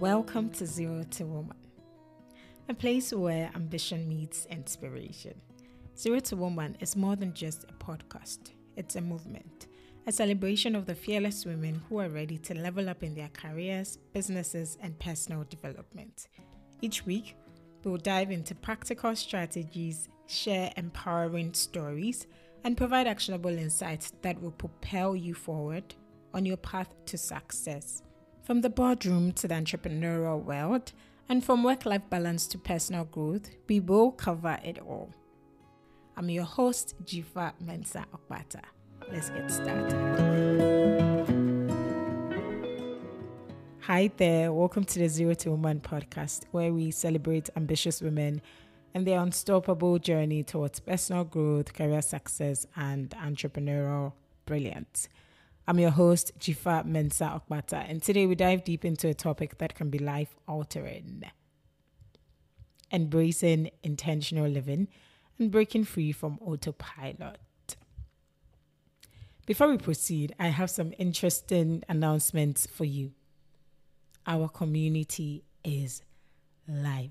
Welcome to Zero to Woman, a place where ambition meets inspiration. Zero to Woman is more than just a podcast, it's a movement, a celebration of the fearless women who are ready to level up in their careers, businesses, and personal development. Each week, we'll dive into practical strategies, share empowering stories, and provide actionable insights that will propel you forward on your path to success. From the boardroom to the entrepreneurial world, and from work life balance to personal growth, we will cover it all. I'm your host, Dzifa Mensa Okbata. Let's get started. Hi there, welcome to the Zero to Woman podcast, where we celebrate ambitious women and their unstoppable journey towards personal growth, career success, and entrepreneurial brilliance. I'm your host, Dzifa Mensa Okbata, and today we dive deep into a topic that can be life altering embracing intentional living and breaking free from autopilot. Before we proceed, I have some interesting announcements for you. Our community is live.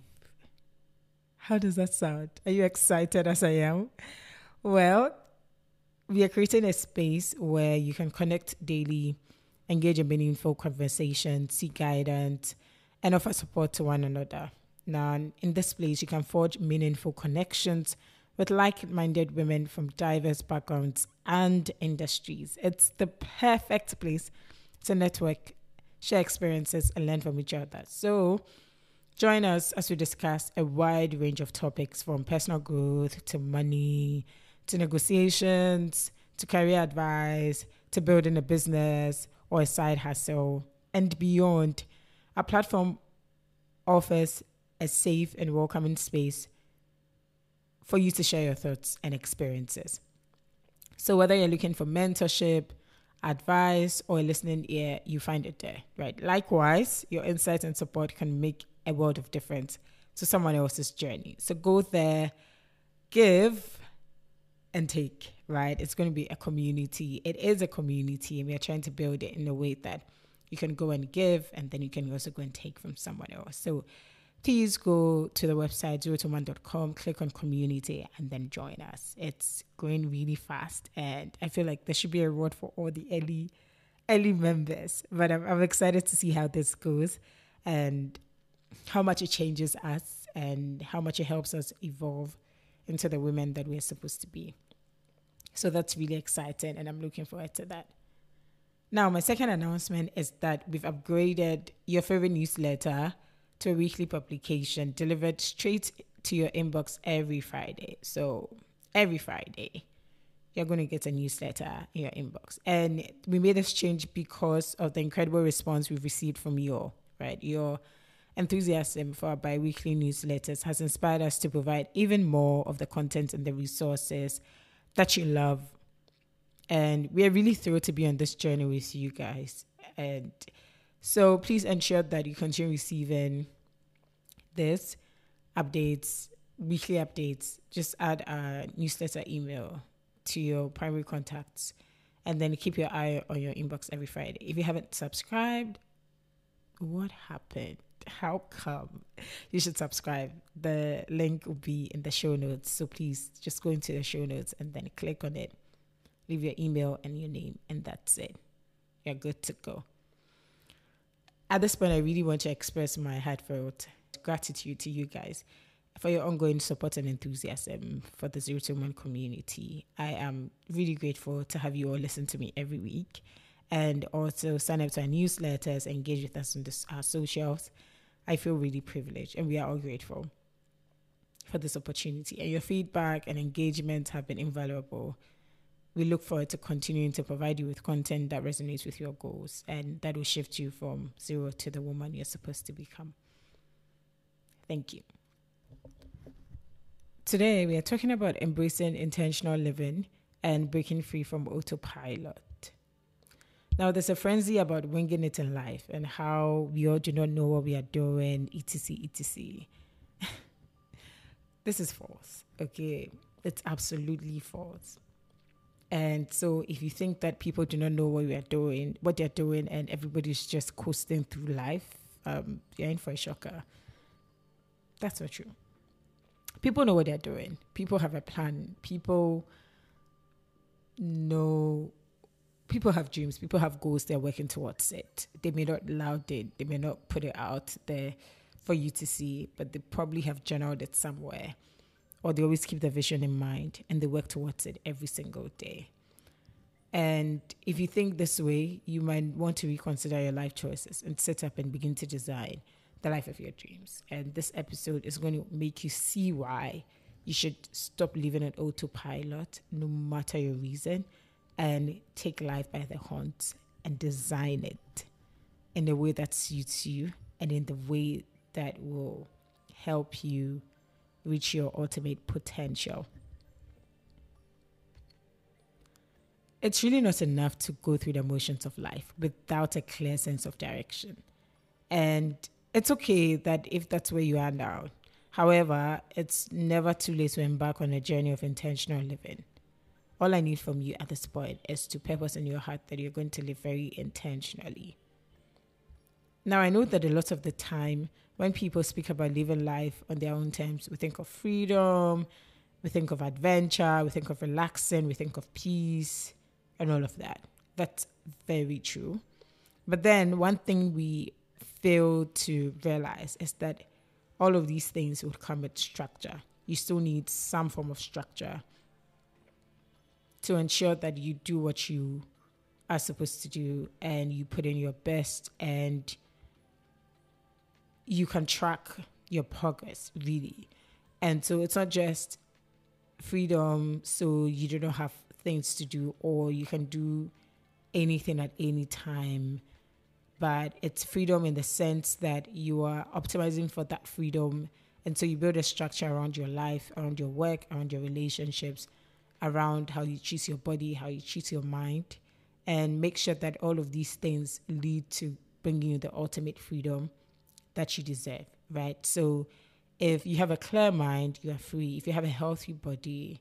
How does that sound? Are you excited as I am? Well, we are creating a space where you can connect daily, engage in meaningful conversations, seek guidance, and offer support to one another. Now, in this place, you can forge meaningful connections with like minded women from diverse backgrounds and industries. It's the perfect place to network, share experiences, and learn from each other. So, join us as we discuss a wide range of topics from personal growth to money to negotiations, to career advice, to building a business or a side hustle, and beyond. Our platform offers a safe and welcoming space for you to share your thoughts and experiences. So, whether you're looking for mentorship, advice, or a listening ear, you find it there, right? Likewise, your insights and support can make a world of difference to someone else's journey. So, go there, give, and take, right? It's going to be a community. It is a community, and we are trying to build it in a way that you can go and give, and then you can also go and take from someone else. So please go to the website zerotowoman.com, click on community, and then join us. It's going really fast, and I feel like there should be a reward for all the early early members. But I'm, I'm excited to see how this goes and how much it changes us and how much it helps us evolve into the women that we're supposed to be. So that's really exciting, and I'm looking forward to that. Now, my second announcement is that we've upgraded your favorite newsletter to a weekly publication delivered straight to your inbox every Friday. So, every Friday, you're going to get a newsletter in your inbox. And we made this change because of the incredible response we've received from you, right? Your enthusiasm for our bi weekly newsletters has inspired us to provide even more of the content and the resources that you love. And we are really thrilled to be on this journey with you guys. And so please ensure that you continue receiving this updates, weekly updates. Just add a newsletter email to your primary contacts and then keep your eye on your inbox every Friday. If you haven't subscribed, what happened? How come? You should subscribe. The link will be in the show notes. So please just go into the show notes and then click on it. Leave your email and your name, and that's it. You're good to go. At this point, I really want to express my heartfelt gratitude to you guys for your ongoing support and enthusiasm for the Zero to Woman community. I am really grateful to have you all listen to me every week and also sign up to our newsletters, engage with us on our socials. I feel really privileged and we are all grateful for this opportunity. And your feedback and engagement have been invaluable. We look forward to continuing to provide you with content that resonates with your goals and that will shift you from zero to the woman you're supposed to become. Thank you. Today, we are talking about embracing intentional living and breaking free from autopilot. Now, there's a frenzy about winging it in life and how we all do not know what we are doing, etc., etc. this is false, okay? It's absolutely false. And so, if you think that people do not know what we are doing, what they're doing, and everybody's just coasting through life, um, you're in for a shocker. That's not true. People know what they're doing. People have a plan. People know. People have dreams. People have goals. They're working towards it. They may not loud it. They may not put it out there for you to see, but they probably have journaled it somewhere, or they always keep the vision in mind and they work towards it every single day. And if you think this way, you might want to reconsider your life choices and sit up and begin to design the life of your dreams. And this episode is going to make you see why you should stop living on autopilot, no matter your reason, and take life by the horns and design it in a way that suits you and in the way that will help you reach your ultimate potential. it's really not enough to go through the motions of life without a clear sense of direction. And it's okay that if that's where you are now. However, it's never too late to embark on a journey of intentional living. All I need from you at this point is to purpose in your heart that you're going to live very intentionally. Now, I know that a lot of the time when people speak about living life on their own terms, we think of freedom, we think of adventure, we think of relaxing, we think of peace and all of that. That's very true. But then one thing we fail to realize is that all of these things would come with structure. You still need some form of structure to ensure that you do what you are supposed to do and you put in your best and you can track your progress really. And so it's not just freedom so you do not have things to do or you can do anything at any time but it's freedom in the sense that you are optimizing for that freedom and so you build a structure around your life around your work around your relationships around how you choose your body how you choose your mind and make sure that all of these things lead to bringing you the ultimate freedom that you deserve right so if you have a clear mind you are free if you have a healthy body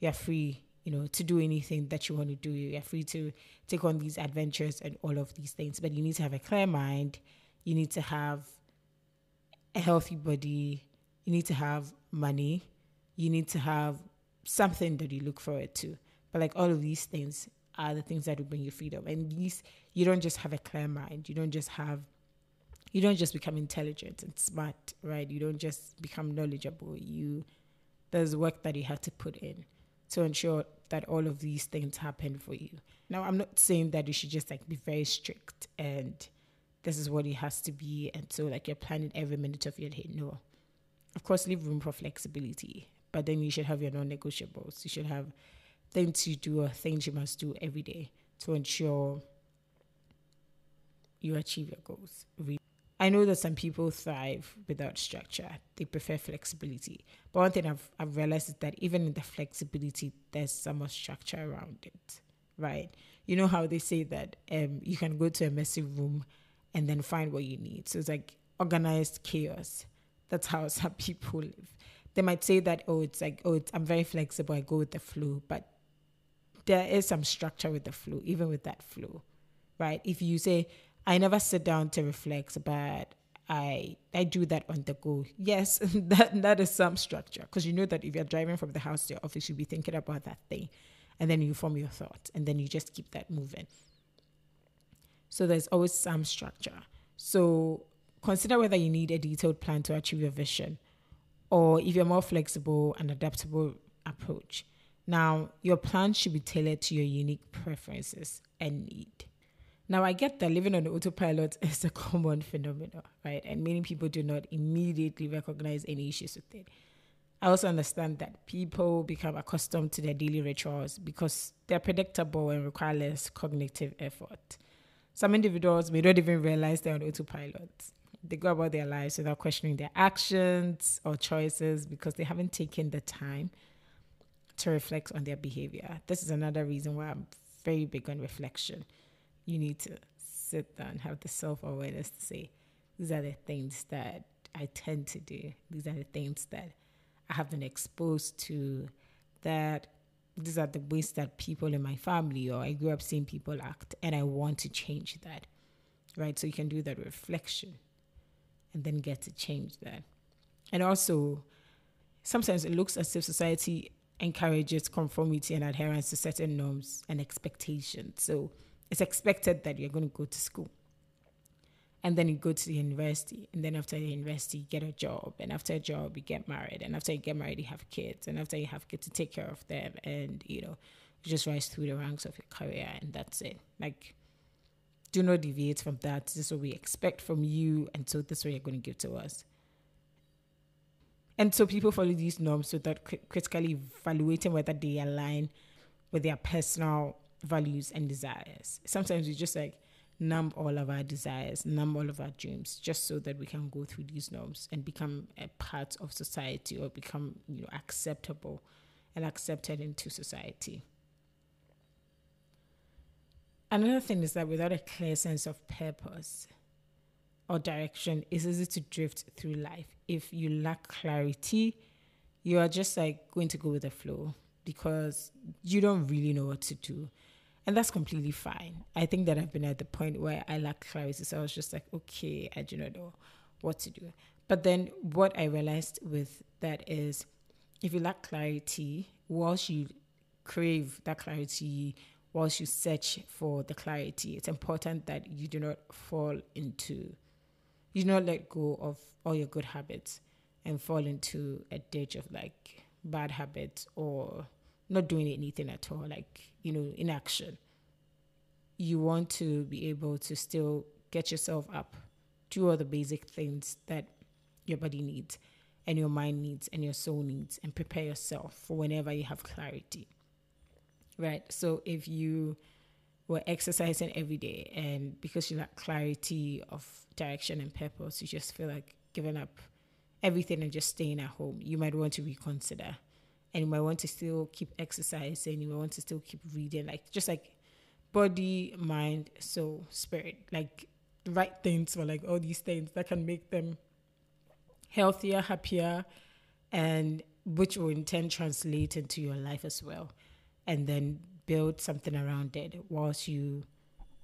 you are free you know, to do anything that you want to do. You're free to take on these adventures and all of these things. But you need to have a clear mind. You need to have a healthy body. You need to have money. You need to have something that you look forward to. But like all of these things are the things that will bring you freedom. And these, you don't just have a clear mind. You don't just have, you don't just become intelligent and smart, right? You don't just become knowledgeable. You, there's work that you have to put in to ensure that all of these things happen for you. Now, I'm not saying that you should just like be very strict and this is what it has to be, and so like you're planning every minute of your day. No, of course, leave room for flexibility, but then you should have your non-negotiables. You should have things you do or things you must do every day to ensure you achieve your goals. I know that some people thrive without structure. They prefer flexibility. But one thing I've, I've realized is that even in the flexibility, there's some structure around it, right? You know how they say that um, you can go to a messy room and then find what you need. So it's like organized chaos. That's how some people live. They might say that, oh, it's like, oh, it's, I'm very flexible. I go with the flow. But there is some structure with the flow, even with that flow, right? If you say, I never sit down to reflect, but I I do that on the go. Yes, that that is some structure because you know that if you're driving from the house to your office, you'll be thinking about that thing, and then you form your thoughts, and then you just keep that moving. So there's always some structure. So consider whether you need a detailed plan to achieve your vision, or if you're more flexible and adaptable approach. Now, your plan should be tailored to your unique preferences and need. Now, I get that living on autopilot is a common phenomenon, right? And many people do not immediately recognize any issues with it. I also understand that people become accustomed to their daily rituals because they're predictable and require less cognitive effort. Some individuals may not even realize they're on autopilot. They go about their lives without questioning their actions or choices because they haven't taken the time to reflect on their behavior. This is another reason why I'm very big on reflection you need to sit down, have the self awareness to say, these are the things that I tend to do. These are the things that I have been exposed to, that these are the ways that people in my family or I grew up seeing people act, and I want to change that. Right? So you can do that reflection. And then get to change that. And also, sometimes it looks as if society encourages conformity and adherence to certain norms and expectations. So it's expected that you're going to go to school. And then you go to the university. And then after the university, you get a job. And after a job, you get married. And after you get married, you have kids. And after you have kids, to take care of them. And, you know, you just rise through the ranks of your career. And that's it. Like, do not deviate from that. This is what we expect from you. And so this is what you're going to give to us. And so people follow these norms without critically evaluating whether they align with their personal values and desires. Sometimes we just like numb all of our desires, numb all of our dreams, just so that we can go through these norms and become a part of society or become, you know, acceptable and accepted into society. Another thing is that without a clear sense of purpose, or direction, it's easy to drift through life. If you lack clarity, you are just like going to go with the flow because you don't really know what to do. And that's completely fine. I think that I've been at the point where I lack clarity. So I was just like, okay, I do not know what to do. But then what I realized with that is if you lack clarity, whilst you crave that clarity, whilst you search for the clarity, it's important that you do not fall into you do not let go of all your good habits and fall into a ditch of like bad habits or not doing anything at all, like, you know, inaction. You want to be able to still get yourself up, do all the basic things that your body needs and your mind needs and your soul needs, and prepare yourself for whenever you have clarity. Right? So if you were exercising every day and because you lack clarity of direction and purpose you just feel like giving up everything and just staying at home you might want to reconsider and you might want to still keep exercising you might want to still keep reading like just like body mind soul spirit like the right things for like all these things that can make them healthier happier and which will in turn translate into your life as well and then build something around it whilst you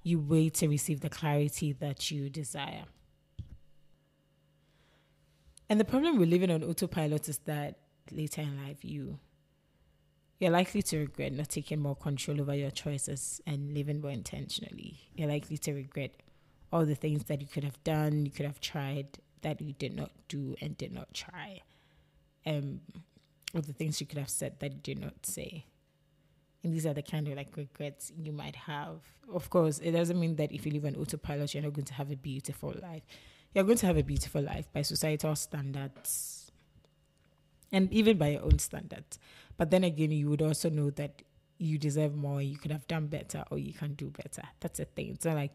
you wait to receive the clarity that you desire. And the problem with living on autopilot is that later in life you you're likely to regret not taking more control over your choices and living more intentionally. You're likely to regret all the things that you could have done, you could have tried that you did not do and did not try. Um, all the things you could have said that you did not say. And these are the kind of like regrets you might have. Of course, it doesn't mean that if you live on autopilot, you're not going to have a beautiful life. You're going to have a beautiful life by societal standards and even by your own standards. But then again, you would also know that you deserve more, you could have done better, or you can do better. That's a thing. So, like,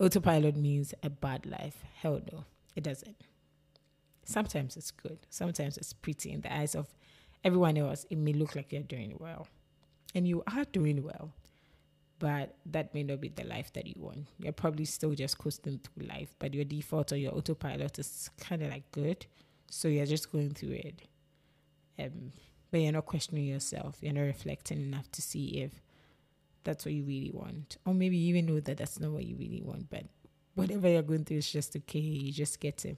autopilot means a bad life. Hell no, it doesn't. Sometimes it's good, sometimes it's pretty in the eyes of everyone else. It may look like you're doing well and you are doing well, but that may not be the life that you want. You're probably still just coasting through life, but your default or your autopilot is kind of like good, so you're just going through it. Um, but you're not questioning yourself. You're not reflecting enough to see if that's what you really want, or maybe you even know that that's not what you really want. But whatever you're going through is just okay. You just get to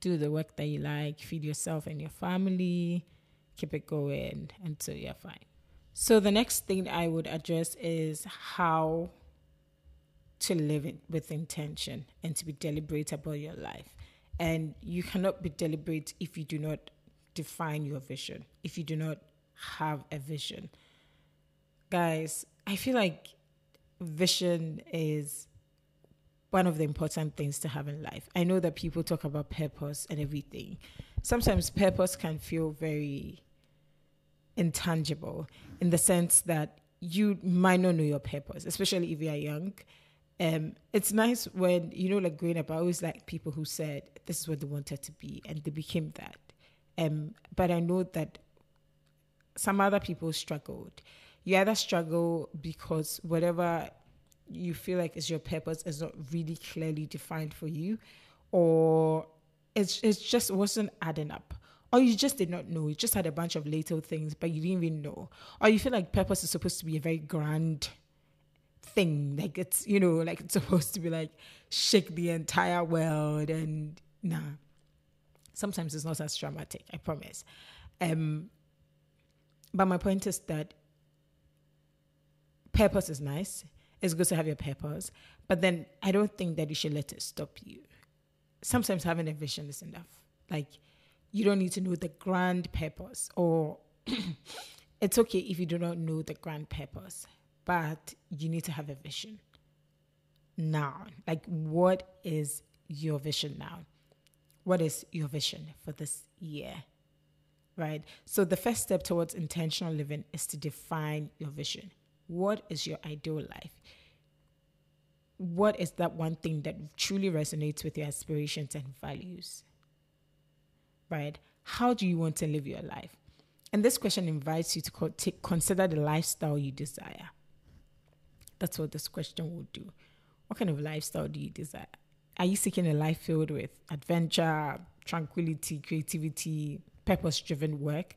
do the work that you like, feed yourself and your family, keep it going, so you're fine. So the next thing I would address is how to live it with intention and to be deliberate about your life. And you cannot be deliberate if you do not define your vision, if you do not have a vision. Guys, I feel like vision is one of the important things to have in life. I know that people talk about purpose and everything. Sometimes purpose can feel very intangible in the sense that you might not know your purpose, especially if you are young. Um, it's nice when you know, like growing up, I always like people who said this is what they wanted to be, and they became that. Um, but I know that some other people struggled. You either struggle because whatever you feel like is your purpose is not really clearly defined for you, or it's it just wasn't adding up or you just did not know. You just had a bunch of little things, but you didn't even know. Or you feel like purpose is supposed to be a very grand thing. Like it's, you know, like it's supposed to be like shake the entire world and nah. Sometimes it's not as dramatic, I promise. Um but my point is that purpose is nice. It's good to have your purpose. But then I don't think that you should let it stop you. Sometimes having a vision is enough. Like you don't need to know the grand purpose or it's okay if you do not know the grand purpose, but you need to have a vision. Now, like what is your vision now? What is your vision for this year? Right? So the first step towards intentional living is to define your vision. What is your ideal life? What is that one thing that truly resonates with your aspirations and values? Right? How do you want to live your life? And this question invites you to co- take, consider the lifestyle you desire. That's what this question will do. What kind of lifestyle do you desire? Are you seeking a life filled with adventure, tranquility, creativity, purpose driven work?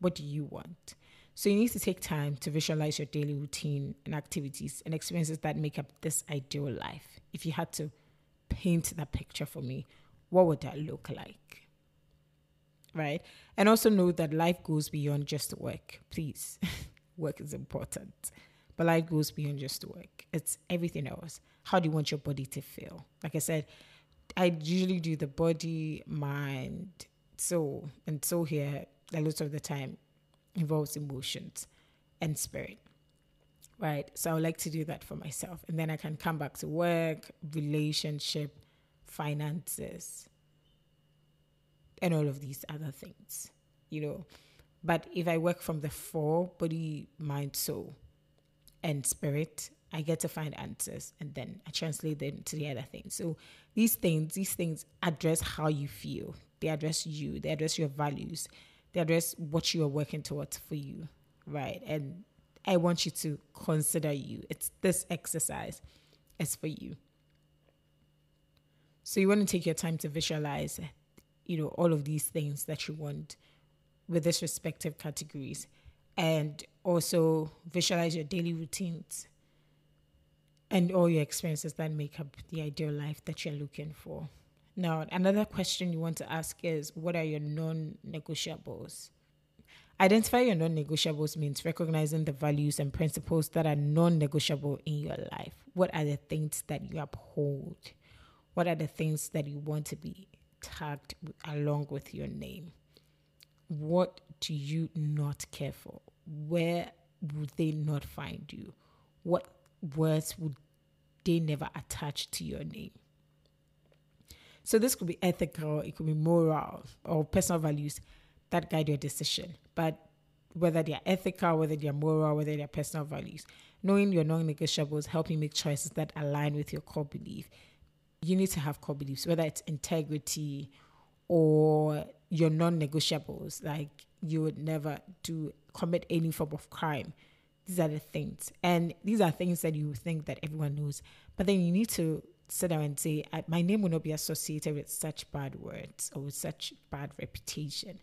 What do you want? So you need to take time to visualize your daily routine and activities and experiences that make up this ideal life. If you had to paint that picture for me, what would that look like? Right? And also know that life goes beyond just work. Please, work is important, but life goes beyond just work. It's everything else. How do you want your body to feel? Like I said, I usually do the body, mind, soul, and soul here a lot of the time involves emotions and spirit. Right. So I would like to do that for myself. And then I can come back to work, relationship, finances, and all of these other things, you know. But if I work from the four body, mind, soul, and spirit, I get to find answers and then I translate them to the other things. So these things, these things address how you feel. They address you, they address your values, they address what you are working towards for you. Right. And I want you to consider you. It's this exercise is for you. So you want to take your time to visualize you know, all of these things that you want with these respective categories. And also visualize your daily routines and all your experiences that make up the ideal life that you're looking for. Now, another question you want to ask is what are your non negotiables? Identify your non negotiables means recognizing the values and principles that are non negotiable in your life. What are the things that you uphold? What are the things that you want to be tagged along with your name. What do you not care for? Where would they not find you? What words would they never attach to your name? So this could be ethical, it could be moral or personal values that guide your decision. But whether they are ethical, whether they are moral, whether they are personal values, knowing your non-negotiables help you make choices that align with your core belief you need to have core beliefs, whether it's integrity or your non negotiables, like you would never do commit any form of crime. These are the things. And these are things that you think that everyone knows. But then you need to sit down and say, my name will not be associated with such bad words or with such bad reputation.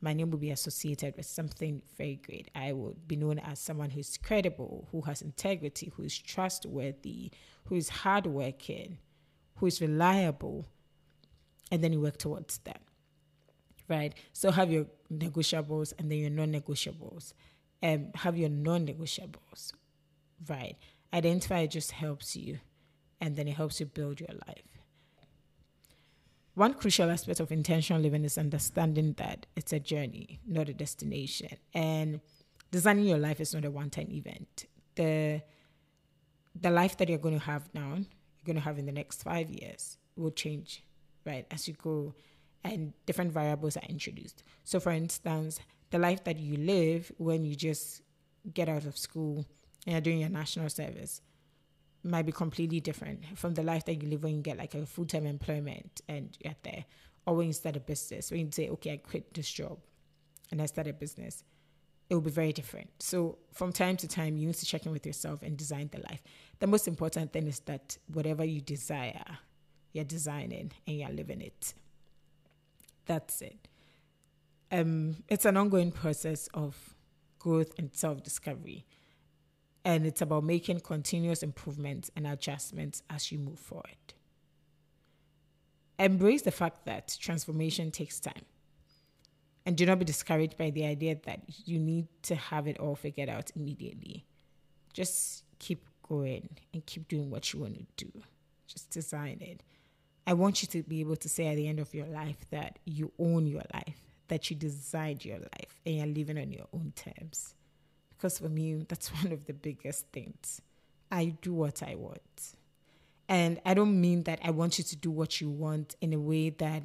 My name will be associated with something very great. I will be known as someone who's credible, who has integrity, who is trustworthy, who is hardworking, who is reliable, and then you work towards that. Right? So have your negotiables and then your non negotiables. Um, have your non negotiables. Right? Identify just helps you, and then it helps you build your life. One crucial aspect of intentional living is understanding that it's a journey, not a destination. And designing your life is not a one time event. The the life that you're going to have now going to have in the next five years will change, right, as you go and different variables are introduced. So, for instance, the life that you live when you just get out of school and you're doing your national service might be completely different from the life that you live when you get like a full time employment and you're there, or when you start a business. When you say, okay, I quit this job and I start a business it will be very different. So from time to time, you need to check in with yourself and design the life. The most important thing is that whatever you desire, you're designing and you're living it. That's it. Um, it's an ongoing process of growth and self discovery. And it's about making continuous improvements and adjustments as you move forward. Embrace the fact that transformation takes time. And do not be discouraged by the idea that you need to have it all figured out immediately. Just keep going and keep doing what you want to do. Just design it. I want you to be able to say at the end of your life that you own your life, that you designed your life, and you're living on your own terms. Because for me, that's one of the biggest things. I do what I want. And I don't mean that I want you to do what you want in a way that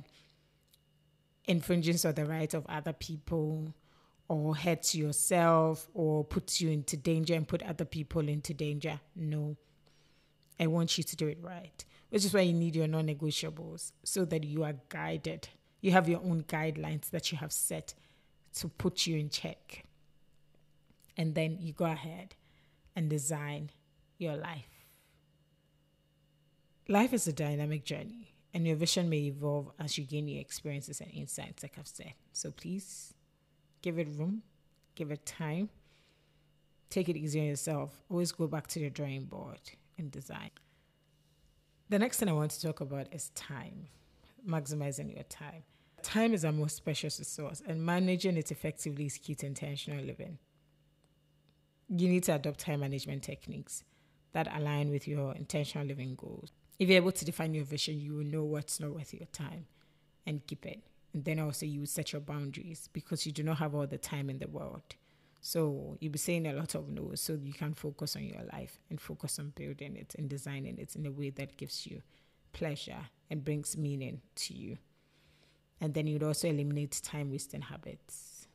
infringes on the rights of other people or hurts yourself or puts you into danger and put other people into danger. No. I want you to do it right, which is why you need your non negotiables so that you are guided. You have your own guidelines that you have set to put you in check. And then you go ahead and design your life. Life is a dynamic journey, and your vision may evolve as you gain new experiences and insights, like I've said. So please give it room, give it time, take it easy on yourself. Always go back to the drawing board and design. The next thing I want to talk about is time, maximizing your time. Time is our most precious resource, and managing it effectively is key to intentional living. You need to adopt time management techniques that align with your intentional living goals. If you're able to define your vision, you will know what's not worth your time and keep it. And then also you would set your boundaries because you do not have all the time in the world. So you'll be saying a lot of no's so you can focus on your life and focus on building it and designing it in a way that gives you pleasure and brings meaning to you. And then you'd also eliminate time wasting habits.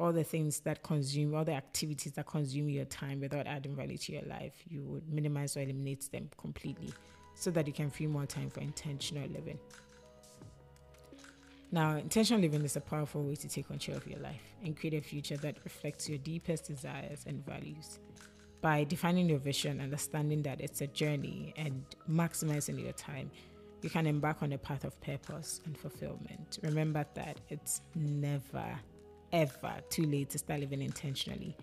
All the things that consume, all the activities that consume your time without adding value to your life, you would minimize or eliminate them completely so that you can free more time for intentional living. Now, intentional living is a powerful way to take control of your life and create a future that reflects your deepest desires and values. By defining your vision, understanding that it's a journey, and maximizing your time, you can embark on a path of purpose and fulfillment. Remember that it's never, ever too late to start living intentionally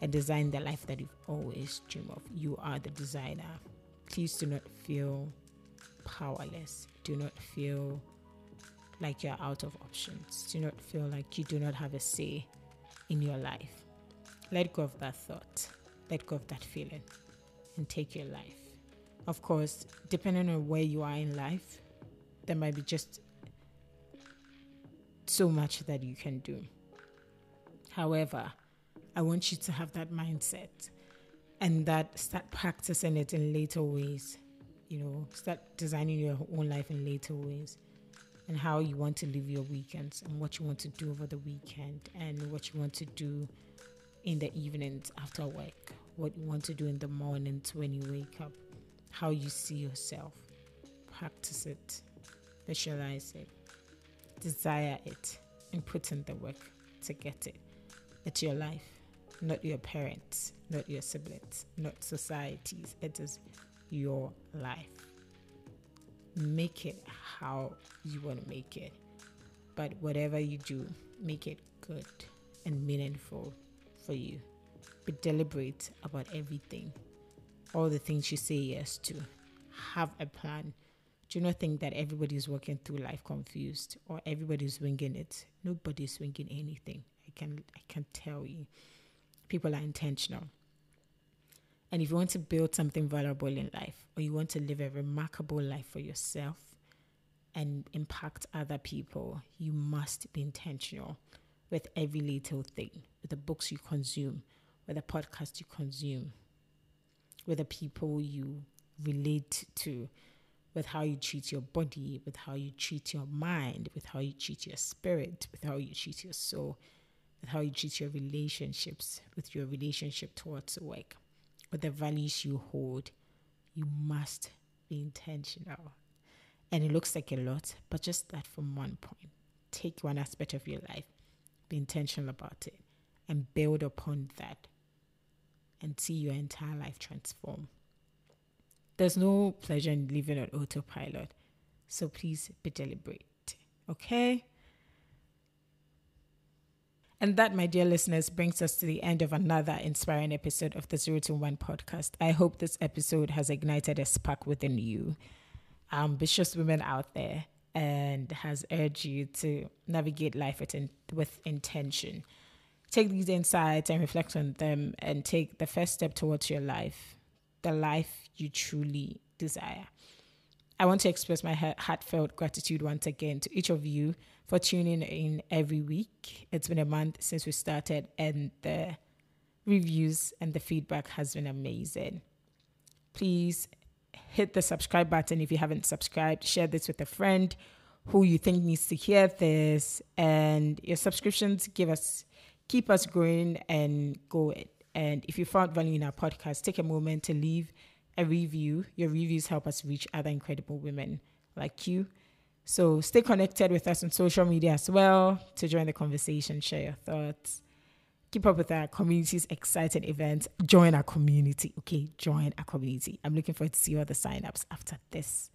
and design the life that you've always dreamed of. You are the designer please do not feel powerless. Do not feel like you're out of options. Do not feel like you do not have a say in your life. Let go of that thought. Let go of that feeling and take your life. Of course, depending on where you are in life, there might be just so much that you can do. However, I want you to have that mindset and that start practicing it in later ways you know start designing your own life in later ways and how you want to live your weekends and what you want to do over the weekend and what you want to do in the evenings after work what you want to do in the mornings when you wake up how you see yourself. Practice it visualize it desire it and put in the work to get it. It's your life not your parents, not your siblings, not societies. It is your life. Make it how you want to make it. But whatever you do, make it good and meaningful for you. Be deliberate about everything, all the things you say yes to. Have a plan. Do not think that everybody is walking through life confused or everybody's winging it. Nobody's winging anything. I can I can tell you people are intentional. And if you want to build something valuable in life, or you want to live a remarkable life for yourself and impact other people, you must be intentional with every little thing, with the books you consume, with the podcast you consume, with the people you relate to, with how you treat your body, with how you treat your mind, with how you treat your spirit, with how you treat your soul how you treat your relationships, with your relationship towards work, with the values you hold, you must be intentional. And it looks like a lot, but just that from one point. Take one aspect of your life, be intentional about it, and build upon that and see your entire life transform. There's no pleasure in living on autopilot, so please be deliberate. Okay? And that, my dear listeners, brings us to the end of another inspiring episode of the Zero to Woman podcast. I hope this episode has ignited a spark within you, um, ambitious women out there, and has urged you to navigate life with, in, with intention. Take these insights and reflect on them, and take the first step towards your life, the life you truly desire. I want to express my heartfelt gratitude once again to each of you for tuning in every week. It's been a month since we started, and the reviews and the feedback has been amazing. Please hit the subscribe button if you haven't subscribed. Share this with a friend who you think needs to hear this, and your subscriptions give us keep us growing and going. And if you found value in our podcast, take a moment to leave a review. Your reviews help us reach other incredible women like you. So stay connected with us on social media as well to join the conversation, share your thoughts. Keep up with our community's exciting events. Join our community, okay? Join our community. I'm looking forward to see all the signups after this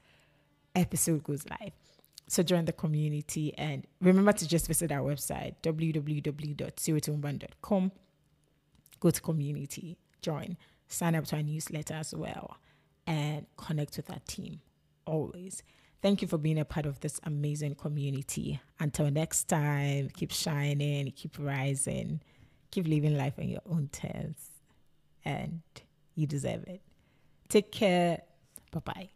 episode goes live. So join the community and remember to just visit our website www.zerotowoman.com. Go to community, join sign up to our newsletter as well, and connect with our team always. Thank you for being a part of this amazing community. Until next time, keep shining, keep rising, keep living life on your own terms, and you deserve it. Take care. Bye bye.